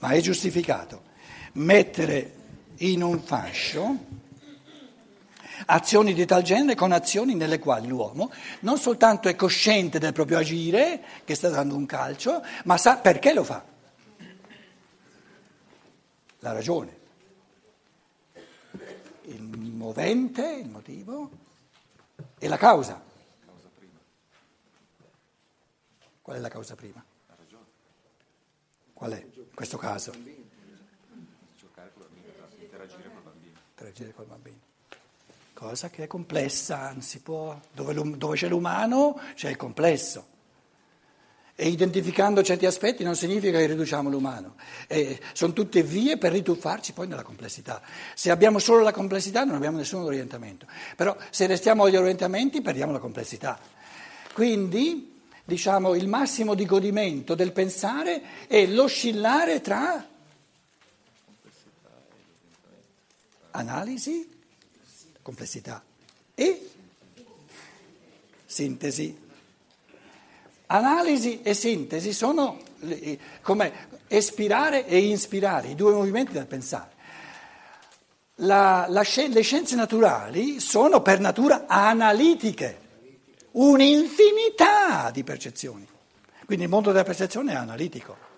ma è giustificato mettere in un fascio azioni di tal genere con azioni nelle quali l'uomo non soltanto è cosciente del proprio agire, che sta dando un calcio, ma sa perché lo fa. La ragione. Il movente, il motivo e la causa. Qual è la causa prima? Qual è in questo caso? Interagire col bambino. Cosa che è complessa, non si può, dove, dove c'è l'umano c'è il complesso. E identificando certi aspetti non significa che riduciamo l'umano, e sono tutte vie per rituffarci poi nella complessità. Se abbiamo solo la complessità non abbiamo nessun orientamento, però se restiamo agli orientamenti perdiamo la complessità. Quindi diciamo, il massimo di godimento del pensare è l'oscillare tra analisi, complessità e sintesi. Analisi e sintesi sono come espirare e inspirare, i due movimenti del pensare. La, la, le scienze naturali sono per natura analitiche un'infinità di percezioni. Quindi il mondo della percezione è analitico.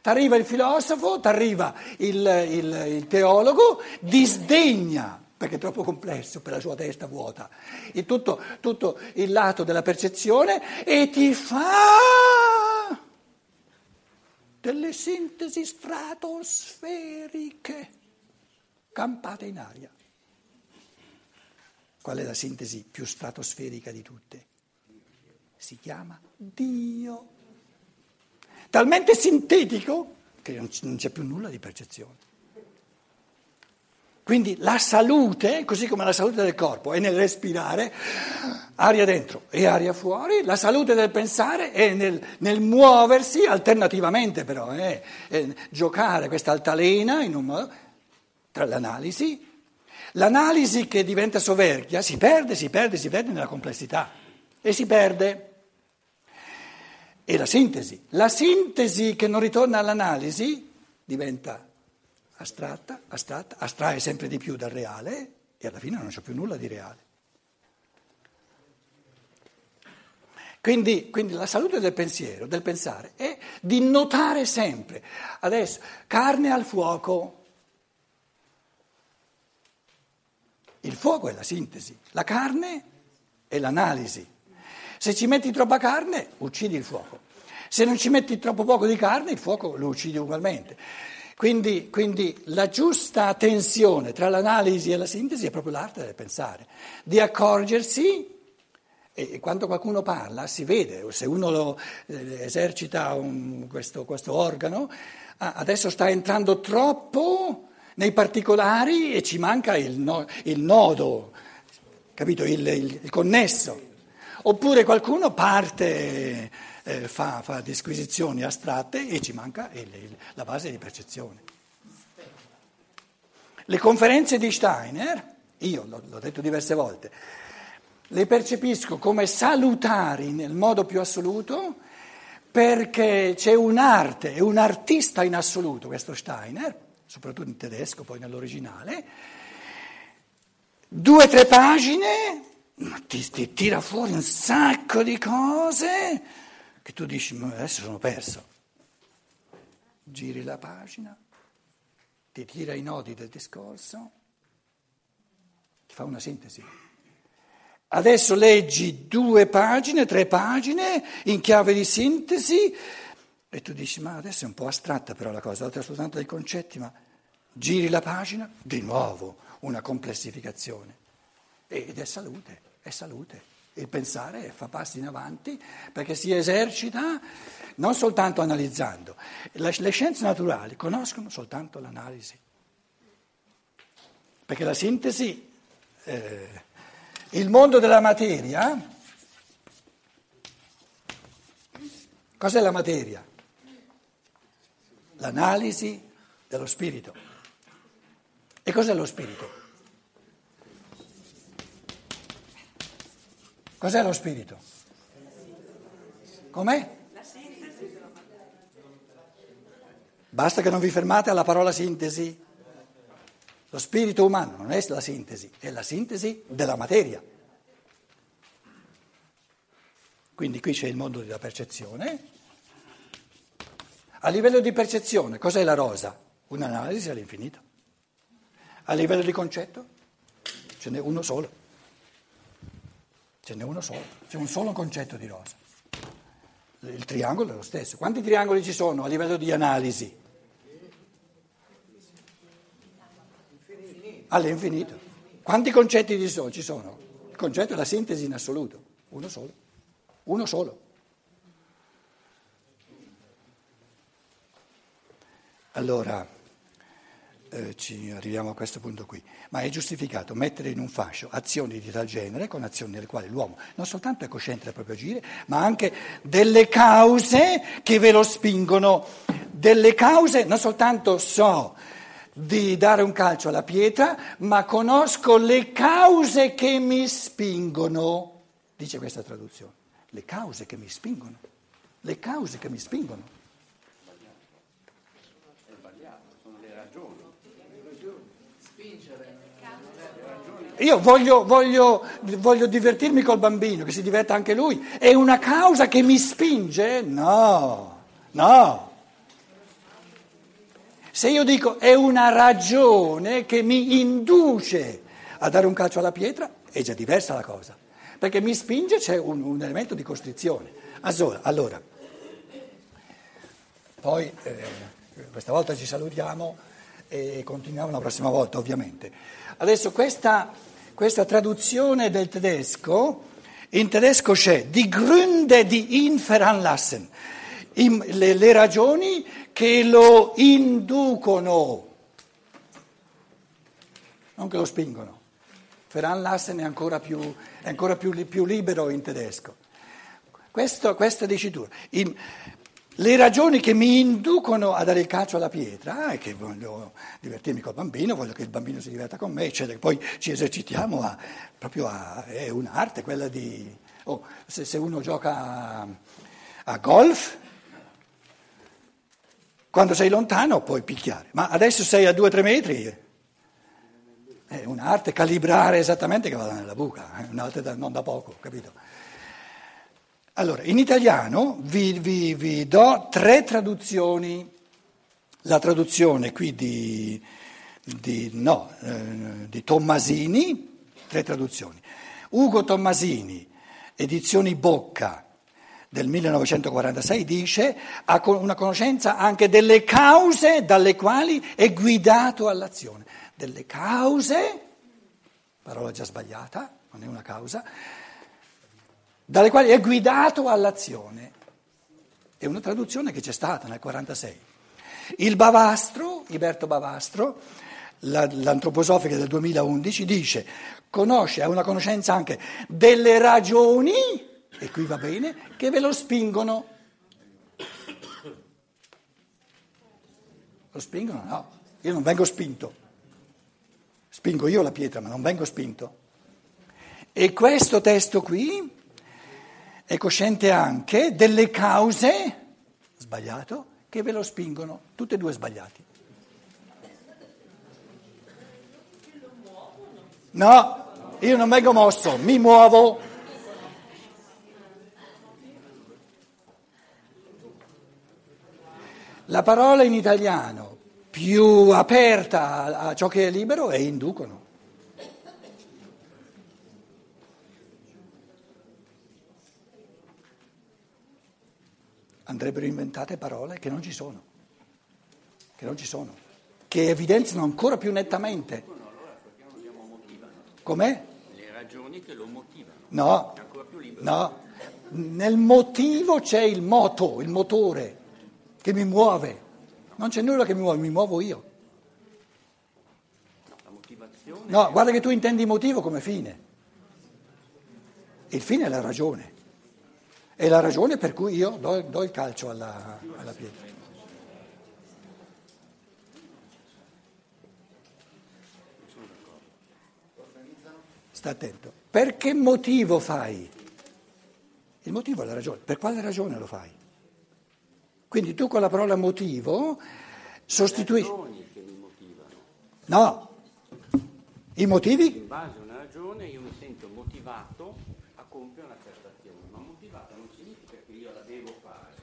T'arriva il filosofo, t'arriva il, il, il teologo, disdegna perché è troppo complesso per la sua testa vuota, e tutto, tutto il lato della percezione e ti fa delle sintesi stratosferiche campate in aria. Qual è la sintesi più stratosferica di tutte? Si chiama Dio. Talmente sintetico che non c'è più nulla di percezione. Quindi la salute, così come la salute del corpo, è nel respirare, aria dentro e aria fuori, la salute del pensare è nel, nel muoversi alternativamente però, eh, giocare questa altalena in un modo, tra l'analisi L'analisi che diventa soverchia si perde, si perde, si perde nella complessità e si perde. E la sintesi, la sintesi che non ritorna all'analisi diventa astratta, astratta, astrae sempre di più dal reale e alla fine non c'è più nulla di reale. Quindi, quindi, la salute del pensiero, del pensare, è di notare sempre. Adesso, carne al fuoco, Il fuoco è la sintesi, la carne è l'analisi. Se ci metti troppa carne, uccidi il fuoco. Se non ci metti troppo poco di carne, il fuoco lo uccidi ugualmente. Quindi, quindi, la giusta tensione tra l'analisi e la sintesi è proprio l'arte del pensare, di accorgersi, e quando qualcuno parla si vede, se uno lo, eh, esercita un, questo, questo, organo, ah, adesso sta entrando troppo nei particolari e ci manca il, no, il nodo, capito? Il, il, il, connesso. Oppure qualcuno parte, eh, fa, fa, disquisizioni astratte e ci manca la base di percezione. Le conferenze di Steiner, io l'ho, l'ho detto diverse volte, le percepisco come salutari nel modo più assoluto perché c'è un'arte, è un artista in assoluto questo Steiner, soprattutto in tedesco, poi nell'originale, due o tre pagine, ti, ti, tira fuori un sacco di cose che tu dici, ma adesso sono perso. Giri la pagina, ti tira i nodi del discorso, ti fa una sintesi. Adesso leggi due pagine, tre pagine in chiave di sintesi e tu dici, ma adesso è un po' astratta però la cosa, oltre soltanto dei concetti, ma giri la pagina, di nuovo una complessificazione. Ed è salute, è salute. Il pensare fa passi in avanti perché si esercita non soltanto analizzando. Le scienze naturali conoscono soltanto l'analisi. Perché la sintesi, eh, il mondo della materia, cos'è la materia? L'analisi dello spirito. E cos'è lo spirito? Cos'è lo spirito? Com'è? Basta che non vi fermate alla parola sintesi. Lo spirito umano non è la sintesi, è la sintesi della materia. Quindi qui c'è il mondo della percezione. A livello di percezione, cos'è la rosa? Un'analisi all'infinito. A livello di concetto, ce n'è uno solo. Ce n'è uno solo, c'è un solo concetto di rosa. Il triangolo è lo stesso. Quanti triangoli ci sono a livello di analisi? All'infinito. Quanti concetti ci sono? Il concetto è la sintesi in assoluto, uno solo, uno solo. Allora, eh, ci arriviamo a questo punto qui, ma è giustificato mettere in un fascio azioni di tal genere con azioni nelle quali l'uomo non soltanto è cosciente del proprio agire, ma anche delle cause che ve lo spingono, delle cause non soltanto so di dare un calcio alla pietra, ma conosco le cause che mi spingono, dice questa traduzione, le cause che mi spingono, le cause che mi spingono. Io voglio, voglio, voglio, divertirmi col bambino, che si diverta anche lui. È una causa che mi spinge? No, no. Se io dico è una ragione che mi induce a dare un calcio alla pietra, è già diversa la cosa, perché mi spinge c'è un, un elemento di costrizione. Allora, allora poi eh, questa volta ci salutiamo e continuiamo la prossima volta ovviamente. Adesso questa, questa traduzione del tedesco, in tedesco c'è die Gründe die ihn veranlassen, le, le ragioni che lo inducono, non che lo spingono. Veranlassen è ancora più, è ancora più, più libero in tedesco. Questo, questa dicitura. In, le ragioni che mi inducono a dare il calcio alla pietra è che voglio divertirmi col bambino, voglio che il bambino si diverta con me, eccetera. Poi ci esercitiamo a, proprio a, è un'arte quella di... Oh, se, se, uno gioca a, a golf, quando sei lontano puoi picchiare, ma adesso sei a 2-3 metri. È un'arte calibrare esattamente che vada nella buca, è un'arte da, non da poco, capito? Allora, in italiano vi, vi, vi do tre traduzioni. La traduzione qui di, di, no, eh, di Tommasini, tre traduzioni. Ugo Tommasini, edizioni Bocca del 1946, dice ha una conoscenza anche delle cause dalle quali è guidato all'azione. Delle cause, parola già sbagliata, non è una causa, dalle quali è guidato all'azione. È una traduzione che c'è stata nel 1946. Il Bavastro, Iberto Bavastro, l'antroposofica del 2011, dice, conosce, ha una conoscenza anche delle ragioni, e qui va bene, che ve lo spingono. Lo spingono? No, io non vengo spinto. Spingo io la pietra, ma non vengo spinto. E questo testo qui è cosciente anche delle cause, sbagliato, che ve lo spingono, tutte e due sbagliati. No, io non vengo mosso, mi muovo. La parola in italiano più aperta a ciò che è libero è inducono. Andrebbero inventate parole che non ci sono, che non ci sono, che evidenziano ancora più nettamente. Com'è? Le ragioni che lo motivano. No, no, nel motivo c'è il moto, il motore che mi muove. Non c'è nulla che mi muove, mi muovo io. La motivazione. No, guarda che tu intendi motivo come fine. Il fine è la ragione. È la ragione per cui io do, do il calcio alla, alla pietra. Sta attento. Per che motivo fai? Il motivo è la ragione. Per quale ragione lo fai? Quindi tu con la parola motivo sostituisce. ragioni che mi motivano. No, i motivi? In base a una ragione io mi sento motivato a compiere una certa azione, ma motivato non significa che io la devo fare.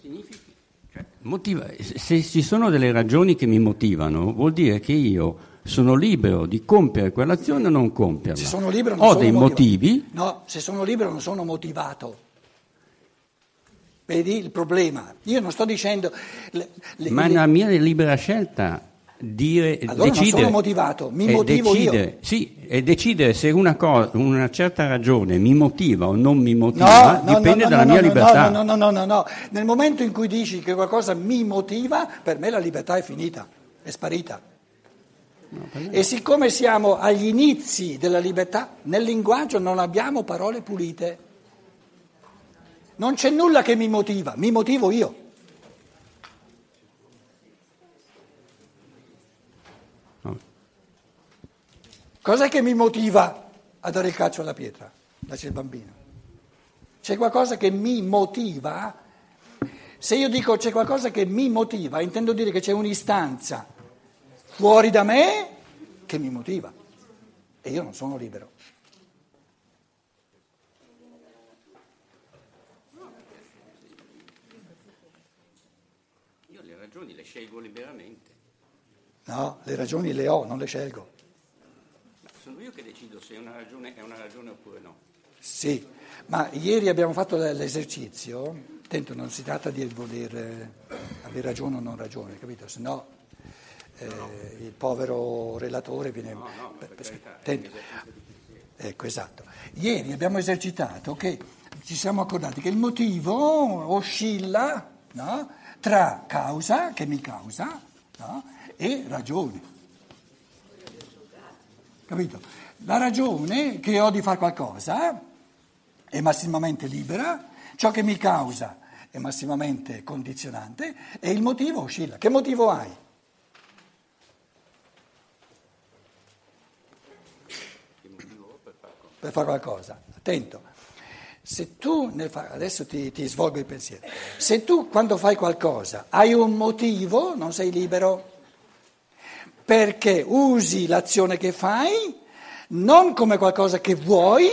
Significa, cioè, motiva- se ci sono delle ragioni che mi motivano, vuol dire che io sono libero di compiere quell'azione o non compierla. Se sono libero non Ho sono dei motivato. motivi No, se sono libero non sono motivato. Vedi il problema? Io non sto dicendo... le- le- Ma è le- una mia libera scelta dire, Allora non decidere, sono motivato, mi e motivo io. decidere, Sì, e decidere se una, cosa, una certa ragione mi motiva o non mi motiva No, dipende no, no, dalla no, mia no, libertà. No, no, no, no, no. Nel momento in cui dici che qualcosa mi motiva, per me la libertà è finita, è sparita. E siccome siamo agli inizi della libertà, nel linguaggio non abbiamo parole pulite. Non c'è nulla che mi motiva, mi motivo io. Cos'è che mi motiva a dare il calcio alla pietra? Dice il bambino. C'è qualcosa che mi motiva? Se io dico c'è qualcosa che mi motiva, intendo dire che c'è un'istanza fuori da me che mi motiva. E io non sono libero. Io le ragioni le scelgo liberamente. No, le ragioni le ho, non le scelgo. Sono io che decido se una ragione è una ragione oppure no. Sì, ma ieri abbiamo fatto l'esercizio, attento, non si tratta di voler eh, avere ragione o non ragione, capito? Se no eh, il povero relatore viene... No, no, per- per. Ecco, esatto. Ieri abbiamo esercitato che ci siamo accordati che il motivo oscilla no, tra causa, che mi causa, no, e ragione. Capito? La ragione che ho di fare qualcosa è massimamente libera, ciò che mi causa è massimamente condizionante e il motivo oscilla. Che motivo hai? Motivo per fare cosa? per fare qualcosa. Attento, se tu fa- adesso ti, ti svolgo il pensiero, se tu quando fai qualcosa hai un motivo, non sei libero, perché usi l'azione che fai non come qualcosa che vuoi,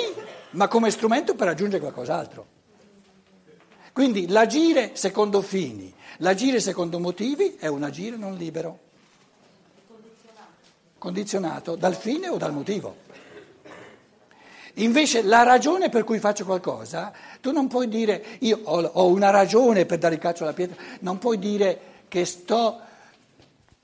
ma come strumento per raggiungere qualcos'altro. Quindi l'agire secondo fini, l'agire secondo motivi è un agire non libero, condizionato dal fine o dal motivo. Invece la ragione per cui faccio qualcosa, tu non puoi dire io ho, ho una ragione per dare il calcio alla pietra, non puoi dire che sto,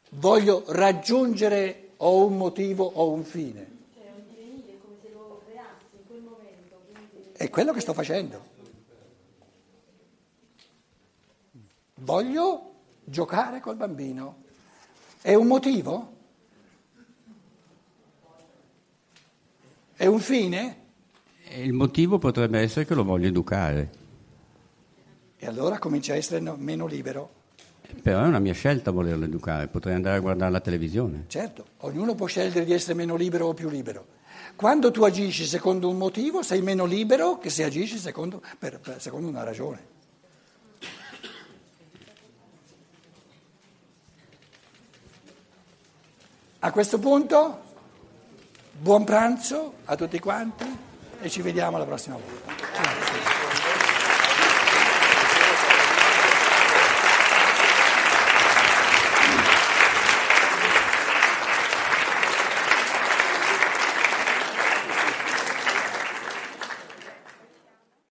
voglio raggiungere o un motivo o un fine. Cioè un divenire come se lo creassi in quel momento. Quindi È quello che sto facendo. Voglio giocare col bambino. È un motivo? È un fine? Il motivo potrebbe essere che lo voglio educare, E allora comincia a essere no- meno libero. Però è una mia scelta volerlo educare, potrei andare a guardare la televisione. Certo, ognuno può scegliere di essere meno libero o più libero. Quando tu agisci secondo un motivo, sei meno libero che se agisci secondo, per- per- secondo una ragione. A questo punto, buon pranzo a tutti quanti e ci vediamo la prossima volta. Grazie.